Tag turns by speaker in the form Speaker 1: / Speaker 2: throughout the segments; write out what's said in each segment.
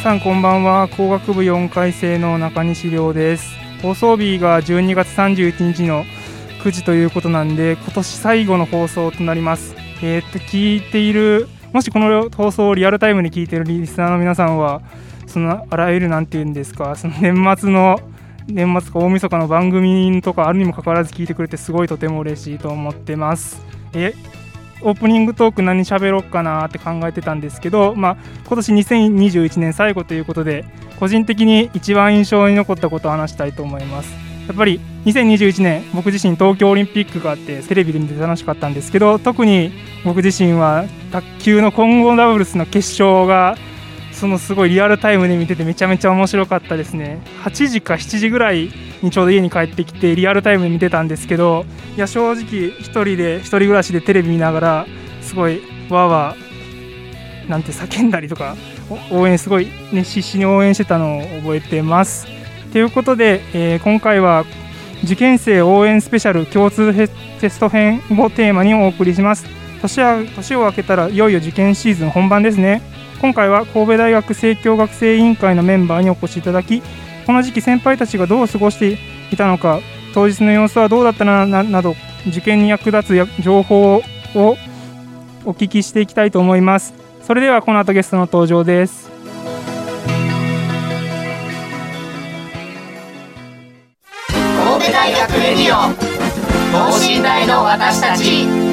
Speaker 1: さんこんばんは。工学部4回生の中西亮です。放送日が12月31日の9時ということなんで今年最後の放送となります。えー、っと聞いているもしこの放送をリアルタイムに聞いているリスナーの皆さんはそのあらゆるなんていうんですかその年末の年末か大晦日の番組とかあるにもかかわらず聞いてくれてすごいとても嬉しいと思ってます。えオープニングトーク何喋ろうかなって考えてたんですけど、まあ、今年2021年最後ということで個人的に一番印象に残ったことを話したいと思います。やっぱり2021年僕自身東京オリンピックがあってテレビで見て楽しかったんですけど特に僕自身は卓球の混合ダブルスの決勝がそのすごいリアルタイムで見ててめちゃめちゃ面白かったですね8時か7時ぐらいにちょうど家に帰ってきてリアルタイムで見てたんですけどいや正直1人で1人暮らしでテレビ見ながらすごいわーわーなんて叫んだりとか応援すごい、ね、必死に応援してたのを覚えてます。ということで、えー、今回は受験生応援スペシャル共通テスト編をテーマにお送りします。年は年を明けたらいよいよ受験シーズン本番ですね。今回は神戸大学生協学生委員会のメンバーにお越しいただきこの時期先輩たちがどう過ごしていたのか当日の様子はどうだったななど受験に役立つ情報をお聞きしていきたいと思います。それではこの後ゲストの登場です。
Speaker 2: 神戸大学レディオ等身大の私たち。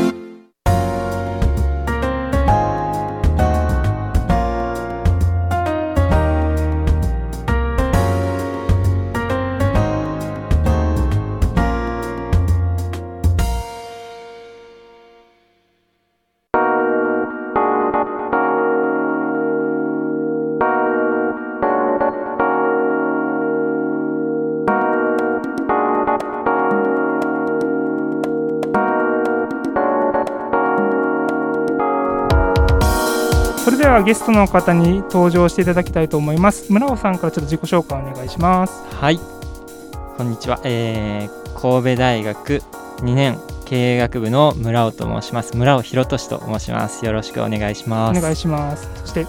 Speaker 1: はゲストの方に登場していただきたいと思います。村尾さんからちょっと自己紹介お願いします。
Speaker 3: はい。こんにちは、えー、神戸大学2年経営学部の村尾と申します。村尾博俊と申します。よろしくお願いします。
Speaker 1: お願いします。そして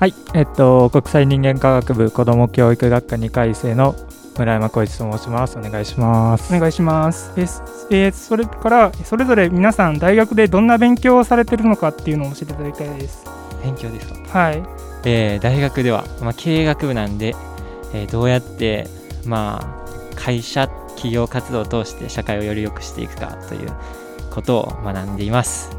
Speaker 4: はい。えっと国際人間科学部子ども教育学科2回生の村山浩一と申します。お願いします。
Speaker 1: お願いします。ええー、それからそれぞれ皆さん大学でどんな勉強をされてるのかっていうのを教えていただきたいです
Speaker 3: 勉強ですか
Speaker 1: はい、
Speaker 3: えー、大学では、まあ、経営学部なんで、えー、どうやって、まあ、会社企業活動を通して社会をより良くしていくかということを学んでいます。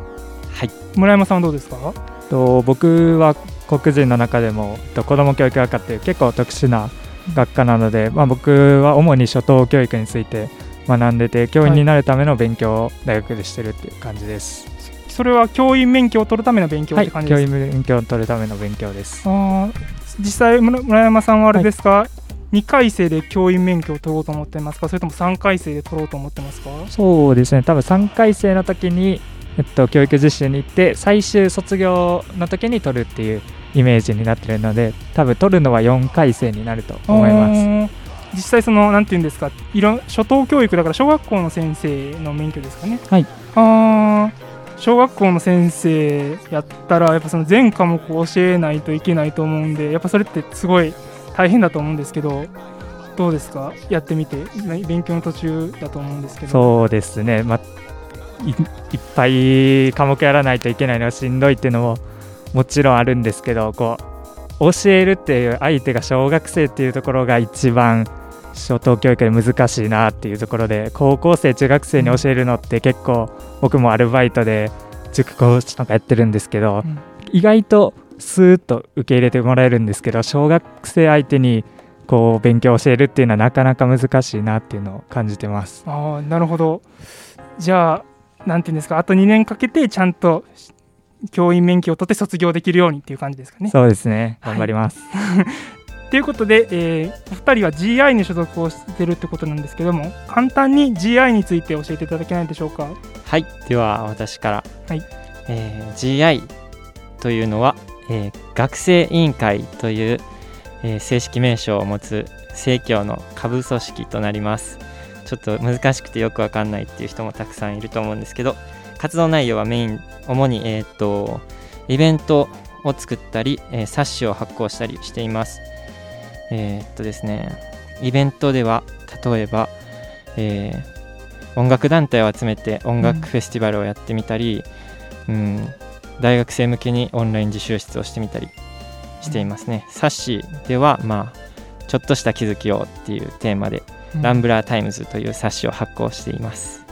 Speaker 3: はい。
Speaker 1: 村山さんはどうですか？
Speaker 4: と僕は黒人の中でも子ども教育学科っていう結構特殊な学科なので、まあ、僕は主に初等教育について学んでて教員になるための勉強を大学でしてるっていう感じです、
Speaker 1: それは教員免許を取るための勉強って感じですか、
Speaker 4: はい、教員免許を取るための勉強です。
Speaker 1: あ実際村山さんはあれですか、はい、2回生で教員免許を取ろうと思ってますか？それとも3回生で取ろうと思ってますか？
Speaker 4: そうですね。多分3回生の時に、えっと、教育実習に行って最終卒業の時に取るっていうイメージになってるので多分取るのは4回生になると思います。
Speaker 1: 実際そのなんていうんですか？いろ初等教育だから小学校の先生の免許ですかね？
Speaker 4: はい。
Speaker 1: ああ小学校の先生やったらやっぱその全科目を教えないといけないと思うんでやっぱそれってすごい大変だと思うんですけどどうですか？やってみて。勉強の途中だと思うんですけど。
Speaker 4: そうですね、まい、いっぱい科目やらないといけないのはしんどいっていうのももちろんあるんですけどこう教えるっていう相手が小学生っていうところが一番初等教育で難しいなっていうところで高校生中学生に教えるのって結構僕もアルバイトで塾講師とかやってるんですけど、
Speaker 1: うん
Speaker 4: 意外とスーッと受け入れてもらえるんですけど小学生相手にこう勉強を教えるっていうのはなかなか難しいなっていうのを感じてます。
Speaker 1: ああなるほどじゃあなんていうんですかあと2年かけてちゃんと教員免許を取って卒業できるようにっていう感じですかね。
Speaker 4: そうですね
Speaker 1: はい
Speaker 4: 頑張ります。
Speaker 1: ということで、えーお二人は GI に所属をしてるってことなんですけども簡単に GI について教えていただけないでしょうか？
Speaker 3: はい。では私から、
Speaker 1: はい。
Speaker 3: えー GI というのは、えー学生委員会という、えー正式名称を持つ政教の下部組織となります。ちょっと難しくてよくわかんないっていう人もたくさんいると思うんですけど活動内容はメイン主に、えー、とイベントを作ったり、えー冊子を発行したりしていますえーっとですねイベントでは例えば、えー音楽団体を集めて音楽フェスティバルをやってみたり、うん大学生向けにオンライン自習室をしてみたりしていますね。冊子では、まあ、ちょっとした気づきをっていうテーマで、ランブラータイムズという冊子を発行しています。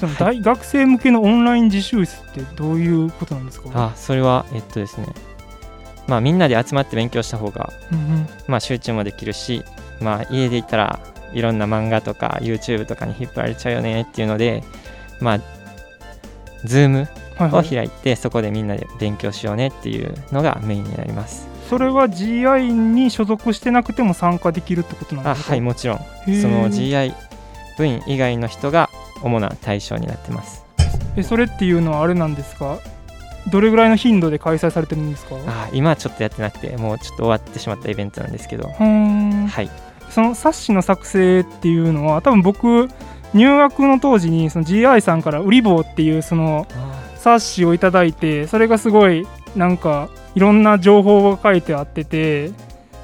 Speaker 1: その大学生向けのオンライン自習室ってどういうことなんですか？
Speaker 3: あそれはえっとですねまあみんなで集まって勉強した方が、まあ、集中もできるし、まあ、家でいたらいろんな漫画とか YouTube とかに引っ張られちゃうよねっていうのでまあ Zoom を開いてそこでみんなで勉強しようねっていうのがメインになります。
Speaker 1: それは GI に所属してなくても参加できるってことなん
Speaker 3: あ
Speaker 1: ですか？
Speaker 3: はいもちろん。その GI 部員以外の人が主な対象になってます。
Speaker 1: えそれっていうのはあれなんですか？どれぐらいの頻度で開催されてるんですか？
Speaker 3: あ今はちょっとやってなくてもうちょっと終わってしまったイベントなんですけど。はい。
Speaker 1: その冊子の作成っていうのは多分僕入学の当時にその GI さんからウリボーっていうその冊子をいただいてそれがすごいなんかいろんな情報が書いてあってて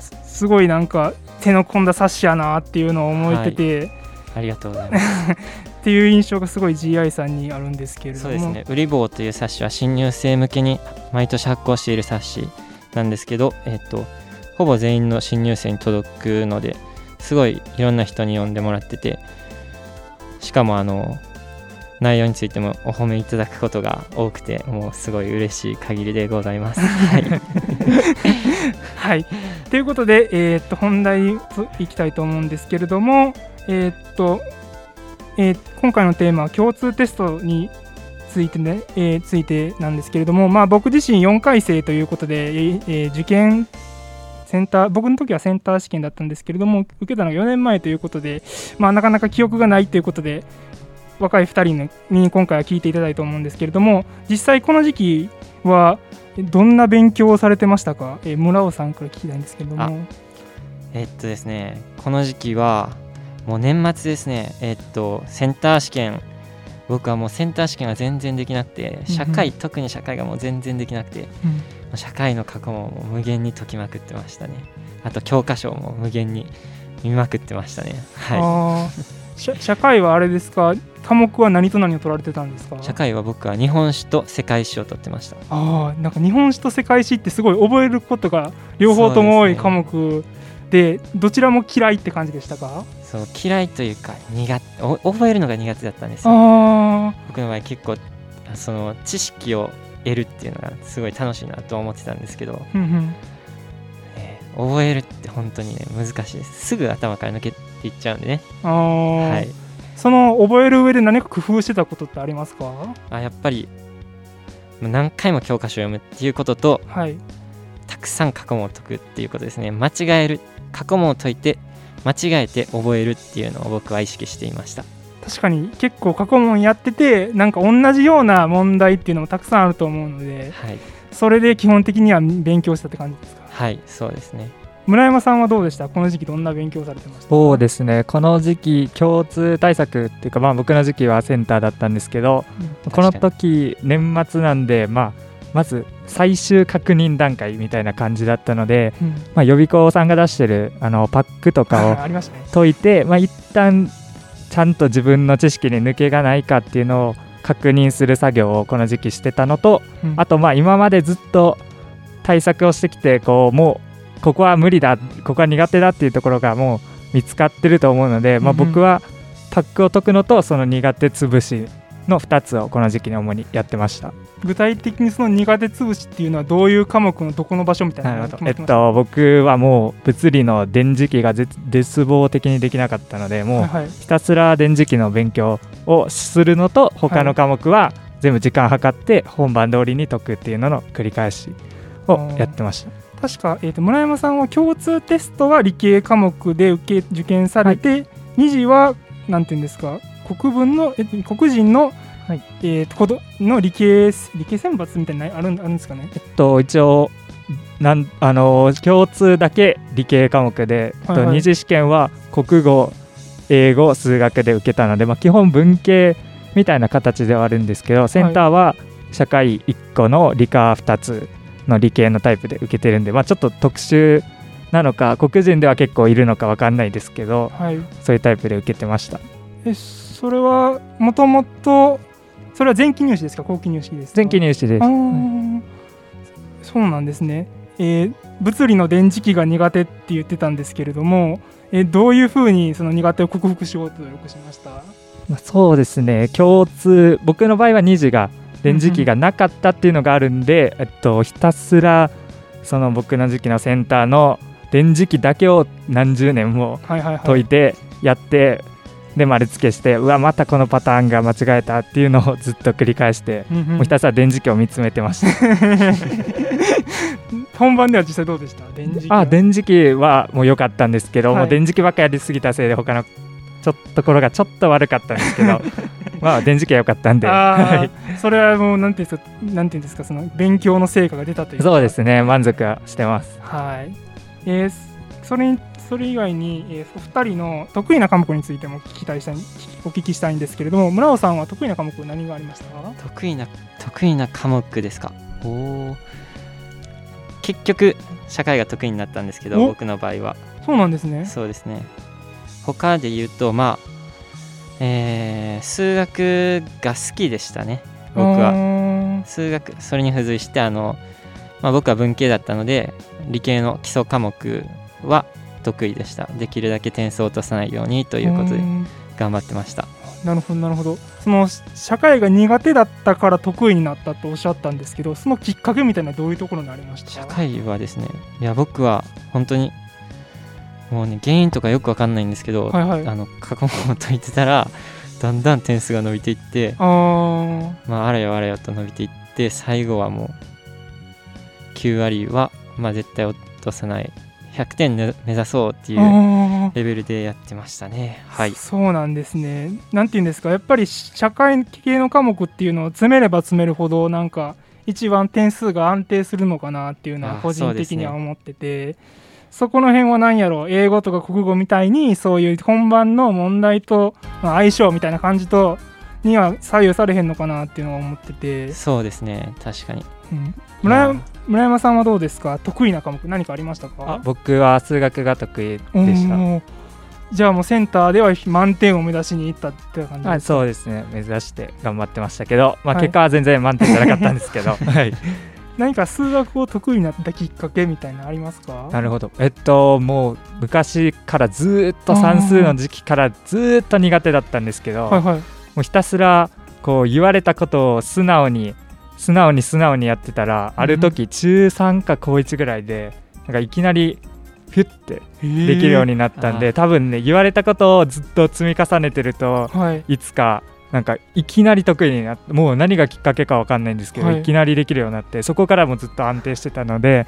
Speaker 1: すすごいなんか手の込んだ冊子やなっていうのを思ってて、
Speaker 3: ありがとうございます
Speaker 1: っていう印象がすごい GI さんにあるんですけれども
Speaker 3: そうですね「ウリボー」という冊子は新入生向けに毎年発行している冊子なんですけど、えっとほぼ全員の新入生に届くのですごいいろんな人に読んでもらっててしかもあの内容についてもお褒めいただくことが多くてもうすごい嬉しい限りでございます。はい、
Speaker 1: はい。ということで、えーっと本題にいきたいと思うんですけれども、えーっと、えー今回のテーマは共通テストについてね、えーついてなんですけれども、まあ僕自身4回生ということで、えー受験センター僕の時はセンター試験だったんですけれども受けたのが4年前ということで、まあ、なかなか記憶がないということで若い2人に今回は聞いていただいたと思うんですけれども実際この時期はどんな勉強をされてましたか、えー村尾さんから聞きたいんですけれども。
Speaker 3: えっとですねこの時期はもう年末ですねえっとセンター試験。僕はもうセンター試験が全然できなくて社会、特に社会がもう全然できなくて社会の過去も無限に解きまくってましたね。あと教科書も無限に見まくってましたね。は
Speaker 1: あー。社社会はあれですか？科目は何と何を取られてたんですか？
Speaker 3: い社会は僕は日本史と世界史を取ってました。
Speaker 1: あー。なんか日本史と世界史ってすごい覚えることが両方とも多い科目でどちらも嫌いって感じでしたか？
Speaker 3: そう嫌いというか苦手お覚えるのが苦手だったんですよ。
Speaker 1: あ
Speaker 3: 僕の場合結構その知識を得るっていうのがすごい楽しいなと思ってたんですけど、
Speaker 1: あ、うんうん、
Speaker 3: えー覚えるって本当にね難しい。ですすぐ頭から抜けていっちゃうんでね。はい。
Speaker 1: その覚える上で何か工夫してたことってありますか？
Speaker 3: あやっぱり何回も教科書を読むっていうことと
Speaker 1: はい。
Speaker 3: たくさん過去問を解くっていうことですね。間違える過去問を解いて間違えて覚えるっていうのを僕は意識していました。
Speaker 1: 確かに結構過去問やっててなんか同じような問題っていうのもたくさんあると思うので
Speaker 3: はい。
Speaker 1: それで基本的には勉強したって感じですか？
Speaker 3: はいそうですね。
Speaker 1: 村山さんはどうでした？この時期どんな勉強されてました？
Speaker 4: そうですね。この時期共通対策っていうかまあ僕の時期はセンターだったんですけどこの
Speaker 3: 確か
Speaker 4: 時年末なんでまあまず最終確認段階みたいな感じだったので、
Speaker 1: うん。
Speaker 4: まあ、予備校さんが出してるあのパックとかを 解いて、まあ、一旦ちゃんと自分の知識に抜けがないかっていうのを確認する作業をこの時期してたのと、
Speaker 1: うん。
Speaker 4: あとまあ今までずっと対策をしてきてこうもうここは無理だここは苦手だっていうところがもう見つかってると思うので、まあ、僕はパックを解くのとその苦手潰しの2つをこの時期に主にやってました。
Speaker 1: 具体的にその苦手潰しっていうのはどういう科目のどこの場所みたいな
Speaker 4: えっと僕はもう物理の電磁気が絶絶望的にできなかったのでもう
Speaker 1: はいはい。
Speaker 4: ひたすら電磁気の勉強をするのと他の科目は全部時間計って本番通りに解くっていうのの繰り返しをやってました。
Speaker 1: 確か、えー、と村山さんは共通テストは理系科目で受け受験されて、二次はなんていうんですか？国文のえ黒人の、
Speaker 4: はい。
Speaker 1: えーとこどの理系理系選抜みたいなのあるんあるんですかね？
Speaker 4: えっと一応なんあの共通だけ理系科目で、えっと
Speaker 1: はいはい。
Speaker 4: 二次試験は国語英語数学で受けたので、まあ、基本文系みたいな形ではあるんですけどセンターは社会1個の理科2つの理系のタイプで受けてるんで、まあ、ちょっと特殊なのか黒人では結構いるのか分かんないですけど
Speaker 1: はい。
Speaker 4: そういうタイプで受けてました。
Speaker 1: えそれはもともとそれは前期入試ですか？後期入試です。か
Speaker 4: 前期入試です。
Speaker 1: あー。そうなんですね、えー物理の電磁気が苦手って言ってたんですけれども、えーどういうふうにその苦手を克服しようと努力しました？
Speaker 4: まあそうですね。共通僕の場合は2次が電磁気がなかったっていうのがあるんで、えっと、ひたすらその僕の時期のセンターの電磁気だけを何十年も
Speaker 1: はいはいはい。
Speaker 4: 解いてやって、で丸付けしてうわまたこのパターンが間違えたっていうのをずっと繰り返して、
Speaker 1: うんうん。
Speaker 4: もうひたすら電磁気を見つめてました。
Speaker 1: 本番では実際どうでした？電磁気は。
Speaker 4: あ電磁気はもう良かったんですけど、
Speaker 1: はい。
Speaker 4: もう電磁気ばっかやりすぎたせいで他のちょっところがちょっと悪かったんですけど まあ電磁気は良かったんで。
Speaker 1: あ
Speaker 4: はい。
Speaker 1: ーそれはもうなんていうんですかなんていうんですかその勉強の成果が出たというか。
Speaker 4: そうですね。満足はしてます。
Speaker 1: はい、えーそれにそれ以外に、えーお二人の得意な科目についても聞きたいしたいお聞きしたいんですけれども村尾さんは得意な科目何がありました？か
Speaker 3: 得意な得意な科目ですか？おお結局社会が得意になったんですけど
Speaker 1: お？
Speaker 3: 僕の場合は。
Speaker 1: そうなんですね。
Speaker 3: そうですね。他で言うとまあえー数学が好きでしたね僕は。
Speaker 1: は
Speaker 3: 数学それに付随してあの、まあ、僕は文系だったので理系の基礎科目は得意でした。できるだけ点数を落とさないようにということで頑張ってました。
Speaker 1: なるほどなるほど。その社会が苦手だったから得意になったとおっしゃったんですけどそのきっかけみたいなどういうところにありました？
Speaker 3: 社会はですねいや僕は本当にもうね原因とかよくわかんないんですけど、
Speaker 1: はいはい。
Speaker 3: あの過去問を解いてたらだんだん点数が伸びていって
Speaker 1: あー。
Speaker 3: まああれよあれよと伸びていって最後はもう9割はまあ絶対落とさない100点ね目指そうっていうレベルでやってましたね。はい。
Speaker 1: そうなんですね。なんていうんですか、やっぱり社会系の科目っていうのを詰めれば詰めるほど、なんか一番点数が安定するのかなっていうのは
Speaker 3: あ
Speaker 1: 個人的には思ってて、そこの辺は何やろ。う、英語とか国語みたいに、そういう本番の問題とまあ相性みたいな感じと、には左右されへんのかなっていうのは思ってて、
Speaker 3: そうですね。確かに
Speaker 1: うん。村山村山さんはどうですか？得意な科目何かありましたか？
Speaker 4: あ僕は数学が得意でした。
Speaker 1: おー。じゃあもうセンターでは満点を目指しに行ったって感じ
Speaker 4: はい、
Speaker 1: ですか？
Speaker 4: そうですね。目指して頑張ってましたけど、まあ、
Speaker 1: はい。
Speaker 4: 結果は全然満点じゃなかったんですけど、はい、
Speaker 1: 何か数学を得意になったきっかけみたいなのありますか？
Speaker 4: なるほど。えっともう昔からずーっと算数の時期からずーっと苦手だったんですけど、
Speaker 1: はいはい。
Speaker 4: もうひたすらこう言われたことを素直に素直に素直にやってたら、ある時中3か高1ぐらいでなんかいきなりピュッてできるようになったんで、多分ね言われたことをずっと積み重ねてると
Speaker 1: はい。
Speaker 4: いつかなんかいきなり得意になってもう何がきっかけかわかんないんですけど、
Speaker 1: はい。
Speaker 4: い、きなりできるようになってそこからもずっと安定してたので、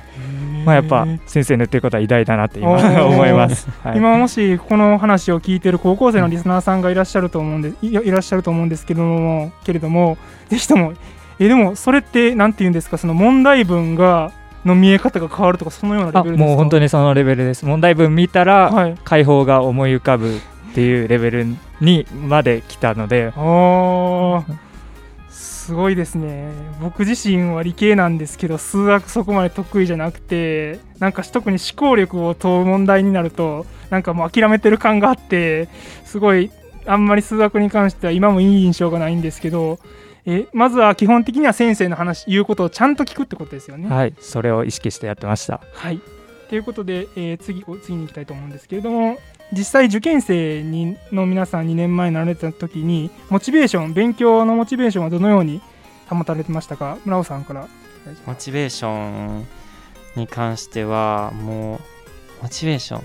Speaker 4: まあ、やっぱ先生の言ってることは偉大だなって今思います。はい。
Speaker 1: 今もしこの話を聞いてる高校生のリスナーさんがいらっしゃると思うんでいいらっしゃると思うんですけどもけれどもぜひともえでもそれってなんて言うんですか？その問題文がの見え方が変わるとかそのようなレ
Speaker 4: あ
Speaker 1: ベルですか？
Speaker 4: もう本当にそのレベルです。問題文見たら、
Speaker 1: はい。
Speaker 4: 解放が思い浮かぶっていうレベルにまで来たので。
Speaker 1: あー。すごいですね。僕自身は理系なんですけど数学そこまで得意じゃなくてなんか特に思考力を問う問題になるとなんかもう諦めてる感があってすごいあんまり数学に関しては今もいい印象がないんですけどえまずは基本的には先生の話言うことをちゃんと聞くってことですよね。
Speaker 4: はいそれを意識してやってました。
Speaker 1: はい。ということで、えー次お次に行きたいと思うんですけれども、実際受験生にの皆さん2年前になられた時にモチベーション勉強のモチベーションはどのように保たれてましたか？村尾さんから。
Speaker 3: モチベーションに関してはもうモチベーション。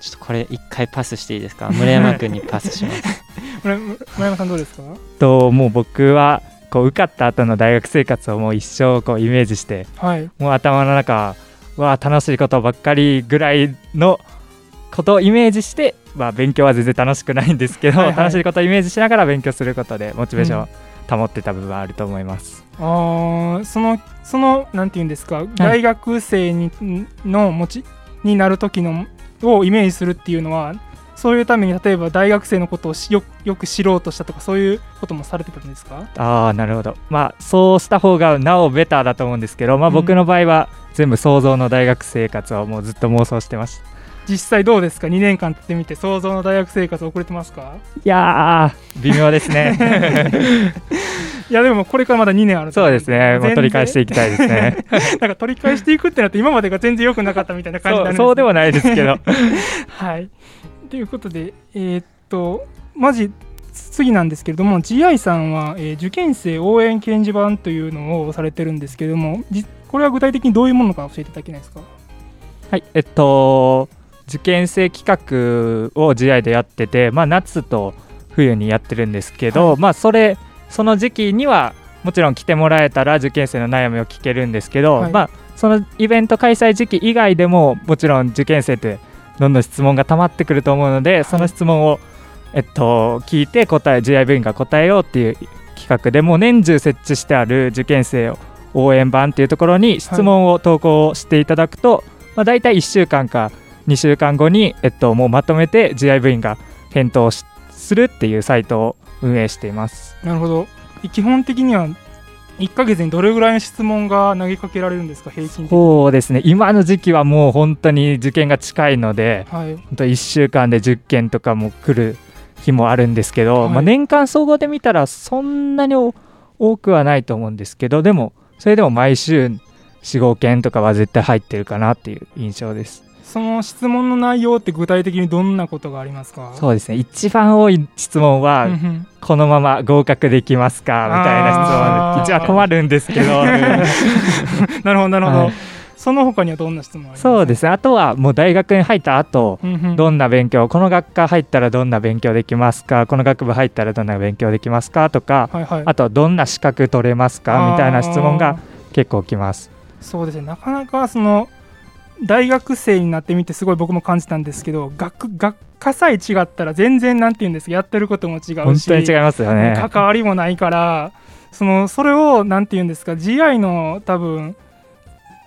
Speaker 3: ちょっとこれ一回パスしていいですか？村山君にパスします。
Speaker 1: 村 村山さんどうですか？
Speaker 4: ともう僕はこう受かった後の大学生活をもう一生こうイメージして
Speaker 1: はい。
Speaker 4: もう頭の中は楽しいことばっかりぐらいのことをイメージして、まあ、勉強は全然楽しくないんですけど、
Speaker 1: はいはい。
Speaker 4: 楽しいことをイメージしながら勉強することでモチベーションを保ってた部分はあると思います。
Speaker 1: あーそのそのなんていうんですか、大学生にの持ちになる時のをイメージするっていうのはそういうために例えば大学生のことをしよよく知ろうとしたとかそういうこともされてたんですか？
Speaker 4: ああなるほど。まあそうした方がなおベターだと思うんですけど、まあ、
Speaker 1: うん
Speaker 4: 僕の場合は全部想像の大学生活をもうずっと妄想してました
Speaker 1: 実際どうですか？2年間経ってみて想像の大学生活送れてますか？
Speaker 4: いやー微妙ですね。
Speaker 1: いやでもこれからまだ2年あると
Speaker 4: そうですね。もう取り返していきたいですね。
Speaker 1: なんか取り返していくってなって今までが全然良くなかったみたいな感じになるんです
Speaker 4: そうでもないですけど。
Speaker 1: はい。ということで、えーっと、まじ次なんですけれども、GI さんは、えー受験生応援掲示板というのをされてるんですけれども、じこれは具体的にどういうものか教えていただけないですか？
Speaker 4: はいえっと受験生企画を GI でやってて、まあ、夏と冬にやってるんですけど、
Speaker 1: はい
Speaker 4: まあそれその時期にはもちろん来てもらえたら受験生の悩みを聞けるんですけど、
Speaker 1: はい
Speaker 4: まあそのイベント開催時期以外でももちろん受験生ってどんどん質問が溜まってくると思うので、その質問を、えっと、聞いて答え GI 部員が答えようっていう企画でもう年中設置してある受験生を応援版っていうところに質問を投稿していただくと、まあ、大体1週間か2週間後に、えっと、もうまとめて GI 部員が返答するっていうサイトを運営しています。
Speaker 1: なるほど。基本的には1ヶ月にどれぐらいの質問が投げかけられるんですか、平均。
Speaker 4: そうですね今の時期はもう本当に受験が近いので
Speaker 1: はい。
Speaker 4: 本当1週間で10件とかも来る日もあるんですけど、
Speaker 1: はい
Speaker 4: まあ、年間総合で見たらそんなにお多くはないと思うんですけどでもそれでも毎週45件とかは絶対入ってるかなっていう印象です
Speaker 1: その質問の内容って具体的にどんなことがありますか？
Speaker 4: そうですね。一番多い質問は、このまま合格できますか？みたいな質問。で一番困るんですけど。
Speaker 1: なるほど、なるほど。
Speaker 4: はい。
Speaker 1: その他にはどんな質問あります？か
Speaker 4: そうですね。あとはもう大学に入った後どんな勉強この学科入ったらどんな勉強できますか？この学部入ったらどんな勉強できますか？とか
Speaker 1: はいはい。
Speaker 4: あとどんな資格取れますか？みたいな質問が結構来ます。
Speaker 1: そうですね。なかなかその大学生になってみてすごい僕も感じたんですけど学学科さえ違ったら全然なんて言うんですかやってることも違うし
Speaker 4: 本当に違いますよね。
Speaker 1: 関わりもないからそのそれをなんて言うんですか GI の多分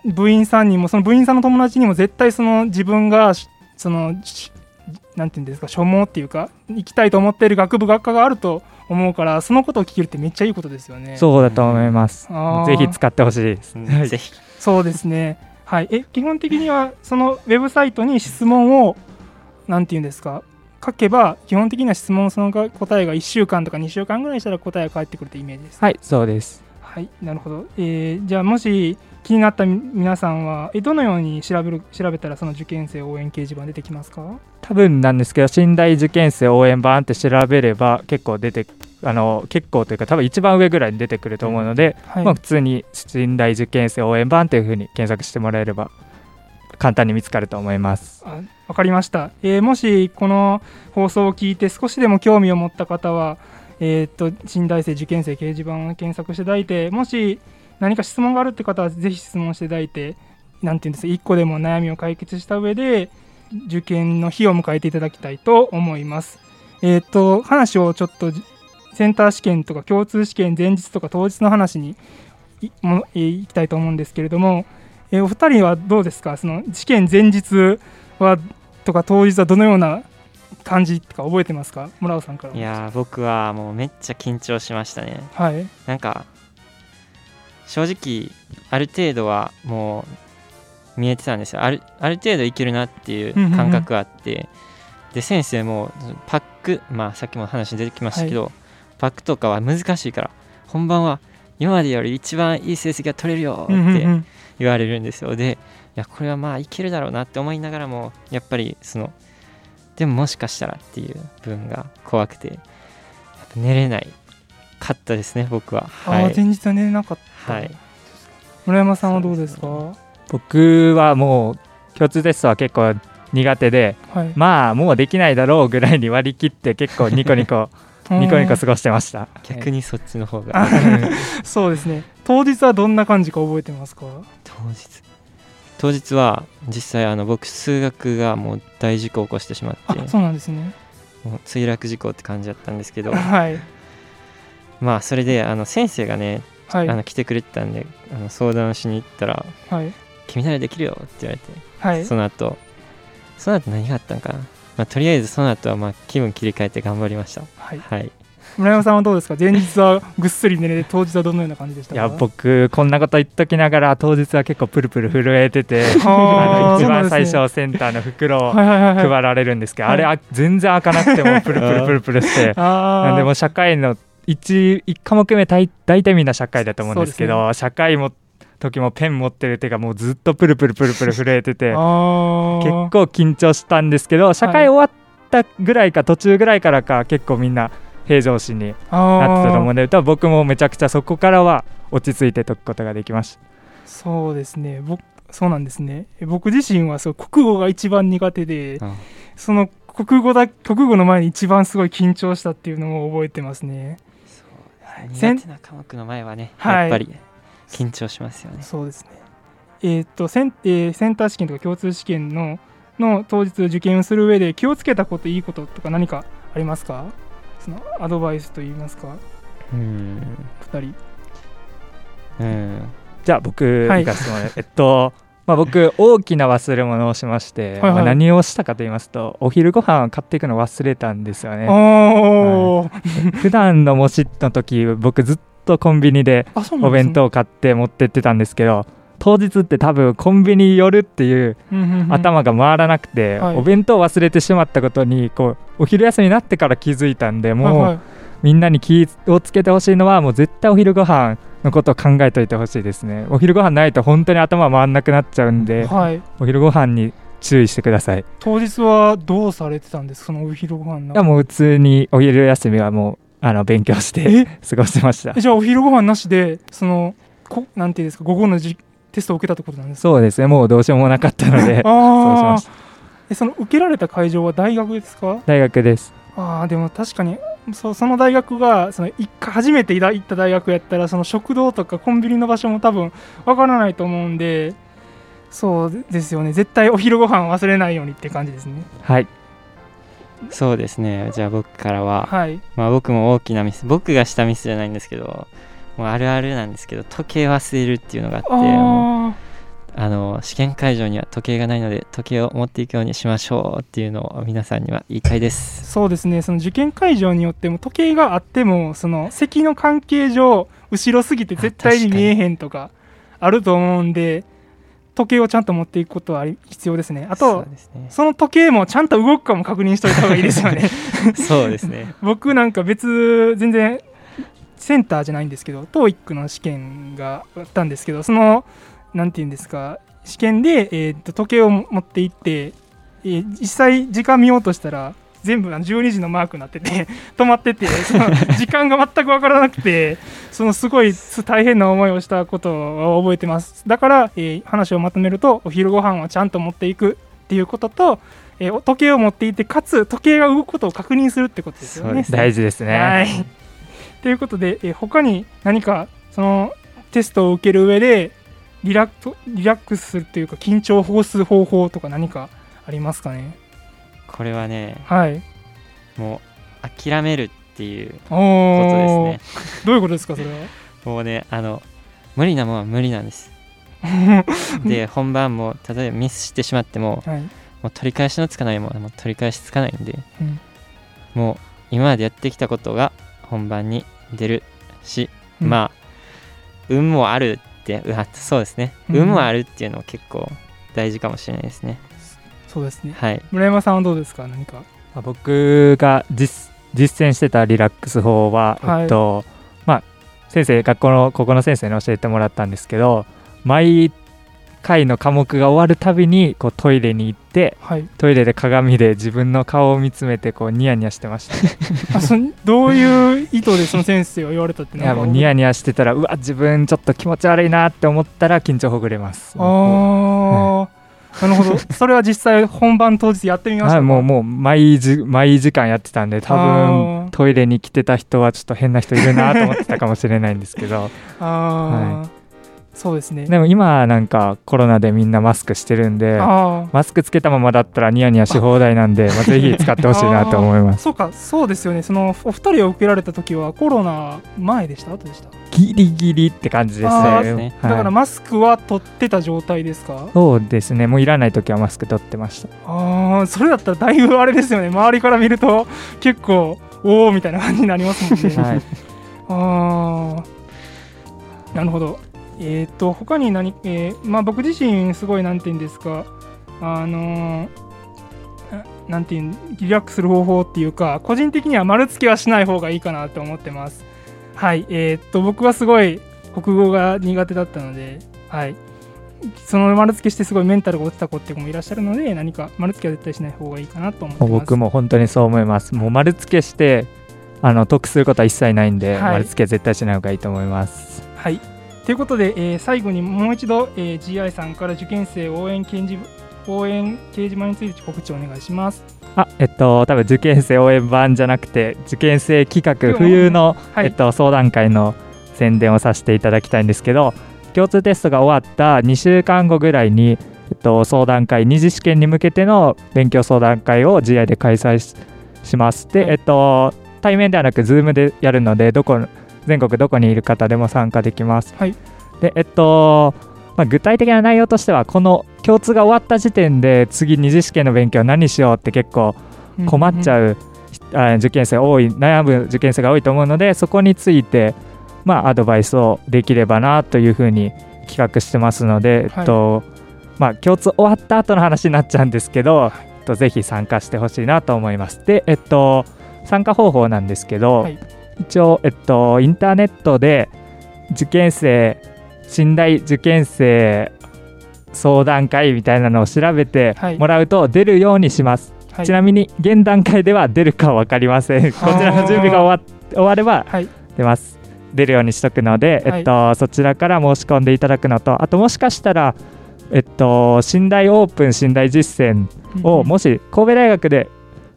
Speaker 1: 部員さんにもその部員さんの友達にも絶対その自分がしそのしなんて言うんですか所望っていうか行きたいと思っている学部学科があると思うからそのことを聞けるってめっちゃいいことですよね。
Speaker 4: そうだと思います。ぜひ使ってほしいです
Speaker 3: うん。
Speaker 4: はい。
Speaker 3: ぜひ。
Speaker 1: そうですね。はい。え、基本的には、そのウェブサイトに質問を、なんていうんですか、書けば、基本的には質問そのが答えが1週間とか2週間ぐらいしたら答えが返ってくるというイメージです。
Speaker 4: はいそうです
Speaker 1: はい。なるほど。えーじゃあ、もし気になった皆さんは、え、どのように調べる、調べたらその受験生応援掲示板出てきますか？
Speaker 4: 多分なんですけど信大受験生応援版って調べれば結構出てあの結構というか多分一番上ぐらいに出てくると思うので、
Speaker 1: はい。
Speaker 4: まあ、普通に信大受験生応援版というふうに検索してもらえれば簡単に見つかると思います。
Speaker 1: あわかりました、えーもしこの放送を聞いて少しでも興味を持った方は、えー、と新大生受験生掲示板を検索していただいてもし何か質問があるって方はぜひ質問していただいてなんていうんですか1個でも悩みを解決した上で受験の日を迎えていただきたいと思います。えっ、と話をちょっとセンター試験とか共通試験前日とか当日の話にいきたいと思うんですけれども、えーお二人はどうですか？その試験前日はとか当日はどのような感じとか覚えてますか？村尾さんから
Speaker 3: いやー僕はもうめっちゃ緊張しましたね。
Speaker 1: はい。
Speaker 3: なんか正直ある程度はもう見えてたんですよ。あるある程度いけるなっていう感覚があって、で先生もパックまあさっきも話に出てきましたけど、パックとかは難しいから本番は今までより一番いい成績が取れるよって言われるんですよ。でいやこれはまあいけるだろうなって思いながらもやっぱりそのでももしかしたらっていう部分が怖くて寝れないかったですね僕は。
Speaker 1: あ
Speaker 3: はい。
Speaker 1: ー前日は寝れなかった、
Speaker 3: はい。
Speaker 1: 村山さんはどうですか？
Speaker 3: そう
Speaker 4: 僕はもう共通テストは結構苦手で
Speaker 1: はい。
Speaker 4: まあもうできないだろうぐらいに割り切って結構ニコニコニコニコ過ごしてました。
Speaker 3: 逆にそっちの方が。
Speaker 1: あ そうですね。当日はどんな感じか覚えてますか？
Speaker 3: 当日。当日は実際あの僕数学がもう大事故を起こしてしまって。
Speaker 1: あそうなんですね。
Speaker 3: もう墜落事故って感じだったんですけど。
Speaker 1: はい。
Speaker 3: まあそれであの先生がね、
Speaker 1: はい。
Speaker 3: あの来てくれてたんであの相談しに行ったら
Speaker 1: はい「
Speaker 3: 君ならできるよ」って言われて、
Speaker 1: はい。
Speaker 3: その後その後何があったんかな、まあ、とりあえずその後はまあ気分切り替えて頑張りました。
Speaker 1: はい。
Speaker 3: はい。
Speaker 1: 村山さんはどうですか？前日はぐっすり寝れて当日はどのような感じでしたか？
Speaker 4: いや僕こんなこと言っときながら当日は結構プルプル震えてて
Speaker 1: あ
Speaker 4: の一番最初センターの袋を配られるんですけど、
Speaker 1: はい。
Speaker 4: あれあ全然開かなくても プルプルプルプルして。なんでもう社会の 1, 一科目目大大体みんな社会だと思うんですけど
Speaker 1: そう
Speaker 4: 社会も時もペン持ってる手がもうずっとプルプルプルプル震えてて結構緊張したんですけど社会終わったぐらいか途中ぐらいからか結構みんな平常心になってたと思うんで多分僕もめちゃくちゃそこからは落ち着いて解くことができました。
Speaker 1: そうですね。僕そうなんですね。え僕自身はそう国語が一番苦手で
Speaker 3: うん。
Speaker 1: その国語だ国語の前に一番すごい緊張したっていうのを覚えてますね。
Speaker 3: 苦手な科目の前はね、
Speaker 1: はい。
Speaker 3: やっぱり緊張しますよね。
Speaker 1: そうですね。えーっとセン,、えーセンター試験とか共通試験のの当日受験をする上で気をつけたこといいこととか何かありますか？そのアドバイスといいますか？
Speaker 3: うん。
Speaker 1: 2人。
Speaker 3: うん。
Speaker 4: じゃあ僕
Speaker 1: はい。
Speaker 4: 行かせてもらう、えっとまあ僕大きな忘れ物をしまして、
Speaker 1: はいはい。
Speaker 4: まあ何をしたかと言いますとお昼ご飯を買っていくの忘れたんですよね。
Speaker 1: おー。
Speaker 4: 普段の模試の時僕ずっとコンビニでお弁当を買って持ってってたんですけど当日って多分コンビニ寄るっていう頭が回らなくて、
Speaker 1: はい。
Speaker 4: お弁当を忘れてしまったことにこうお昼休みになってから気づいたんでもう、みんなに気をつけてほしいのはもう絶対お昼ご飯のことを考えといてほしいですね。お昼ご飯ないと本当に頭回んなくなっちゃうんで
Speaker 1: はい。
Speaker 4: お昼ご飯に注意してください。い
Speaker 1: 当日はどうされてたんですか？そのお昼ご飯の。
Speaker 4: やもう普通にお昼休みはもうあの勉強して
Speaker 1: え？
Speaker 4: 過ごしてました。
Speaker 1: えじゃあお昼ご飯なしでそのこなんていうんですか午後のじテストを受けたってことなんですか？
Speaker 4: そうですね。もうどうしようもなかったのでそうしました。
Speaker 1: えその受けられた会場は大学ですか？
Speaker 4: 大学です。
Speaker 1: ああでも確かにそうその大学がその一回初めて行った大学やったらその食堂とかコンビニの場所も多分わからないと思うんでそうですよね。絶対お昼ご飯忘れないようにって感じですね。
Speaker 4: はい
Speaker 3: そうですね。じゃあ僕からは、
Speaker 1: はい。
Speaker 3: まあ、僕も大きなミス僕がしたミスじゃないんですけどもうあるあるなんですけど時計忘れるっていうのがあって
Speaker 1: あ
Speaker 3: あの試験会場には時計がないので時計を持っていくようにしましょうっていうのを皆さんには言いたいで
Speaker 1: あ
Speaker 3: す。
Speaker 1: そうですね。その受験会場によっても時計があってもその席の関係上後ろすぎて絶対に。見えへんとかあると思うんで時計をちゃんと持っていくことは必要ですね。あと
Speaker 3: ね。
Speaker 1: その時計もちゃんと動くかも確認しといた方がいいですよね。
Speaker 3: そうですね。
Speaker 1: 僕なんか別全然センターじゃないんですけど TOEIC の試験があったんですけどそのなんて言うんですか試験で、えーと時計を持って行って、えー実際時間見ようとしたら全部あの12時のマークになってて 止まっててその時間が全く分からなくてそのすごい大変な思いをしたことを覚えてますだから、えー話をまとめるとお昼ご飯はちゃんと持っていくっていうことと、えー時計を持っていてかつ時計が動くことを確認するってことですよね。
Speaker 4: 大事ですね
Speaker 1: はい。ということで、えー他に何かそのテストを受ける上でリラックリラックスするというか緊張を保護する方法とか何かありますかね？
Speaker 3: これはね
Speaker 1: はい。
Speaker 3: もう諦めるっていう
Speaker 1: お
Speaker 3: こと
Speaker 1: ー
Speaker 3: ですね。
Speaker 1: どういうことですかそれは？
Speaker 3: もうねあの無理なものは無理なんです。で本番も例えばミスしてしまっても
Speaker 1: はい。
Speaker 3: もう取り返しのつかないものはもう取り返しつかないんで
Speaker 1: うん。
Speaker 3: もう今までやってきたことが本番に出るし、
Speaker 1: うん。
Speaker 3: まあ運もあるってうわそうですね、
Speaker 1: うん。
Speaker 3: 運もあるっていうのも結構大事かもしれないですね
Speaker 1: そうですね。
Speaker 3: はい。
Speaker 1: 村山さんはどうですか？何か？
Speaker 4: まあ僕が実実践してたリラックス法は、
Speaker 1: はい。
Speaker 4: えっとまあ先生学校のここの先生に教えてもらったんですけど毎回の科目が終わるたびにこうトイレに行って
Speaker 1: はい。
Speaker 4: トイレで鏡で自分の顔を見つめてこうニヤニヤしてました。
Speaker 1: あそどういう意図でその先生は言われたって
Speaker 4: いやもうニヤニヤしてたらうわ自分ちょっと気持ち悪いなって思ったら緊張ほぐれます。
Speaker 1: ああ、なるほど。それは実際本番当日やってみましたか？
Speaker 4: はいもうもう毎時毎時間やってたんで多分トイレに来てた人はちょっと変な人いるなと思ってたかもしれないんですけど。
Speaker 1: ああ、そうですね。
Speaker 4: でも今なんかコロナでみんなマスクしてるんで
Speaker 1: あ
Speaker 4: マスクつけたままだったらニヤニヤし放題なんで、まあ、ぜひ使ってほしいなと思います。
Speaker 1: あそうかそうですよね。そのお二人を受けられた時はコロナ前でした？後でした、
Speaker 4: ギリギリって感じですね、
Speaker 1: だから
Speaker 4: はい。
Speaker 1: マスクは取ってた状態ですか？
Speaker 4: そうですね。もういらない時はマスク取ってました。
Speaker 1: ああそれだったらだいぶあれですよね。周りから見ると結構おおみたいな感じになりますもんね、
Speaker 4: はい。
Speaker 1: ああなるほどえっ、と他に何、えーまあ僕自身すごいなんて言うんですかあのーななんていうんリラックスする方法っていうか個人的には丸付けはしない方がいいかなと思ってます。はいえっ、と僕はすごい国語が苦手だったのではい。その丸付けしてすごいメンタルが落ちた子って子もいらっしゃるので何か丸付けは絶対しない方がいいかなと思ってます。
Speaker 4: 僕も本当にそう思います。もう丸付けしてあの得することは一切ないんで、
Speaker 1: はい。
Speaker 4: 丸付け絶対しない方がいいと思います。
Speaker 1: はい。ということで、えー最後にもう一度、えー GI さんから受験生応援掲示応援掲示板について告知をお願いします。
Speaker 4: あえっと多分受験生応援版じゃなくて受験生企画冬の、
Speaker 1: はい。
Speaker 4: えっと、相談会の宣伝をさせていただきたいんですけど共通テストが終わった2週間後ぐらいに、えっと、相談会二次試験に向けての勉強相談会を GI で開催しします。で、
Speaker 1: はい。
Speaker 4: えっと、対面ではなく Zoom でやるのでどこ全国どこにいる方でも参加できます、
Speaker 1: はい。
Speaker 4: でえっとまあ、具体的な内容としてはこの共通が終わった時点で次二次試験の勉強何しようって結構困っちゃ
Speaker 1: う
Speaker 4: う、あ受験生多い悩む受験生が多いと思うのでそこについて、まあ、アドバイスをできればなというふうに企画してますので、
Speaker 1: はい。
Speaker 4: えっとまあ、共通終わった後の話になっちゃうんですけど、えっと、ぜひ参加してほしいなと思います。で、えっと、参加方法なんですけど、
Speaker 1: はい
Speaker 4: 一応、えっと、インターネットで受験生信頼受験生相談会みたいなのを調べて
Speaker 1: はい
Speaker 4: もらうと出るようにします。
Speaker 1: はい、
Speaker 4: ちなみに現段階では出るか分かりません。こちらの準備が終わ終われば
Speaker 1: はい
Speaker 4: 出ます。出るようにしとくので、
Speaker 1: はい
Speaker 4: えっと、そちらから申し込んでいただくのと、あともしかしたら、えっと、信頼オープン信頼実践を、もし神戸大学で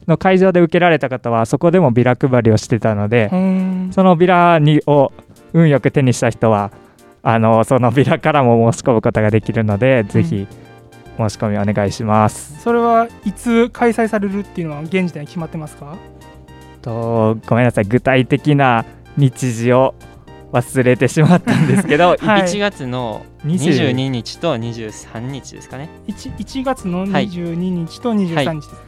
Speaker 4: の会場で受けられた方は、そこでもビラ配りをしてたので
Speaker 1: う、ん
Speaker 4: そのビラにを運よく手にした人は、あのそのビラからも申し込むことができるので、ぜひ申し込みお願いします。
Speaker 1: それはいつ開催されるっていうのは現時点で決まってますか？
Speaker 4: とごめんなさい。具体的な日時を忘れてしまったんですけど
Speaker 1: はい。
Speaker 3: 1月の
Speaker 4: 20
Speaker 3: 22日と23日ですかね。
Speaker 1: 1, 1月の
Speaker 3: はい
Speaker 1: 22日と23日です、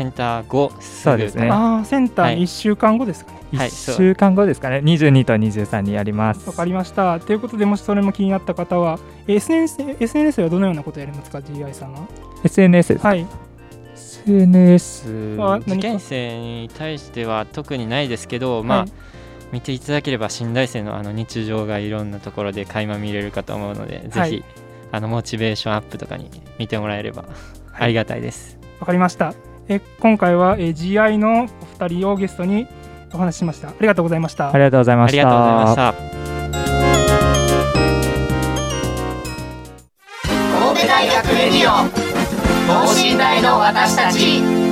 Speaker 3: センター後すぐ
Speaker 4: そうですね。
Speaker 1: ああセンター
Speaker 3: はい。
Speaker 1: 1週間後ですかね。
Speaker 3: はい
Speaker 4: 1週間後ですかね。22と23にやります。
Speaker 1: わかりました。ということでもしそれも気になった方はえー SNS, SNS ではどのようなことをやりますか？GI さんは
Speaker 4: ？SNS ですか、
Speaker 1: はい。
Speaker 4: SNS
Speaker 1: あ
Speaker 3: 受験生に対しては特にないですけど、まあ
Speaker 1: はい
Speaker 3: 見ていただければ新大生のあの日常がいろんなところで垣間見れるかと思うので、
Speaker 1: はい。
Speaker 3: ぜひあのモチベーションアップとかに見てもらえれば
Speaker 1: はい。
Speaker 3: ありがたいです。
Speaker 1: わかりました。え今回は、えー GI のお二人をゲストにお話ししました。ありがとうございました。
Speaker 4: ありがとうございました
Speaker 3: ありがとうございました。
Speaker 2: 神戸大学レディオ等身大の私たち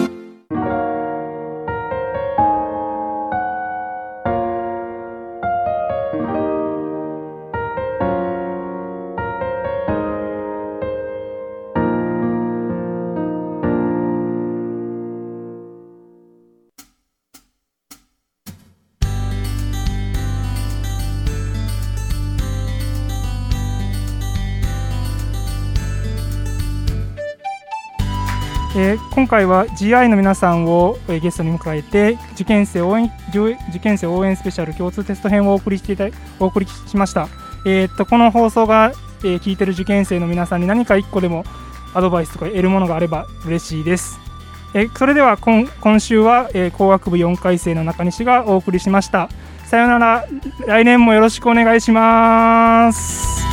Speaker 1: 今回は GI の皆さんを、えゲストに迎えて受験生応援受受験生応援スペシャル共通テスト編をお送りしていたお送りしました。えーっとこの放送が、えー聞いてる受験生の皆さんに何か一個でもアドバイスとか得るものがあれば嬉しいです。えーそれでは今今週は、えー工学部4回生の中西がお送りしました。さようなら。来年もよろしくお願いします。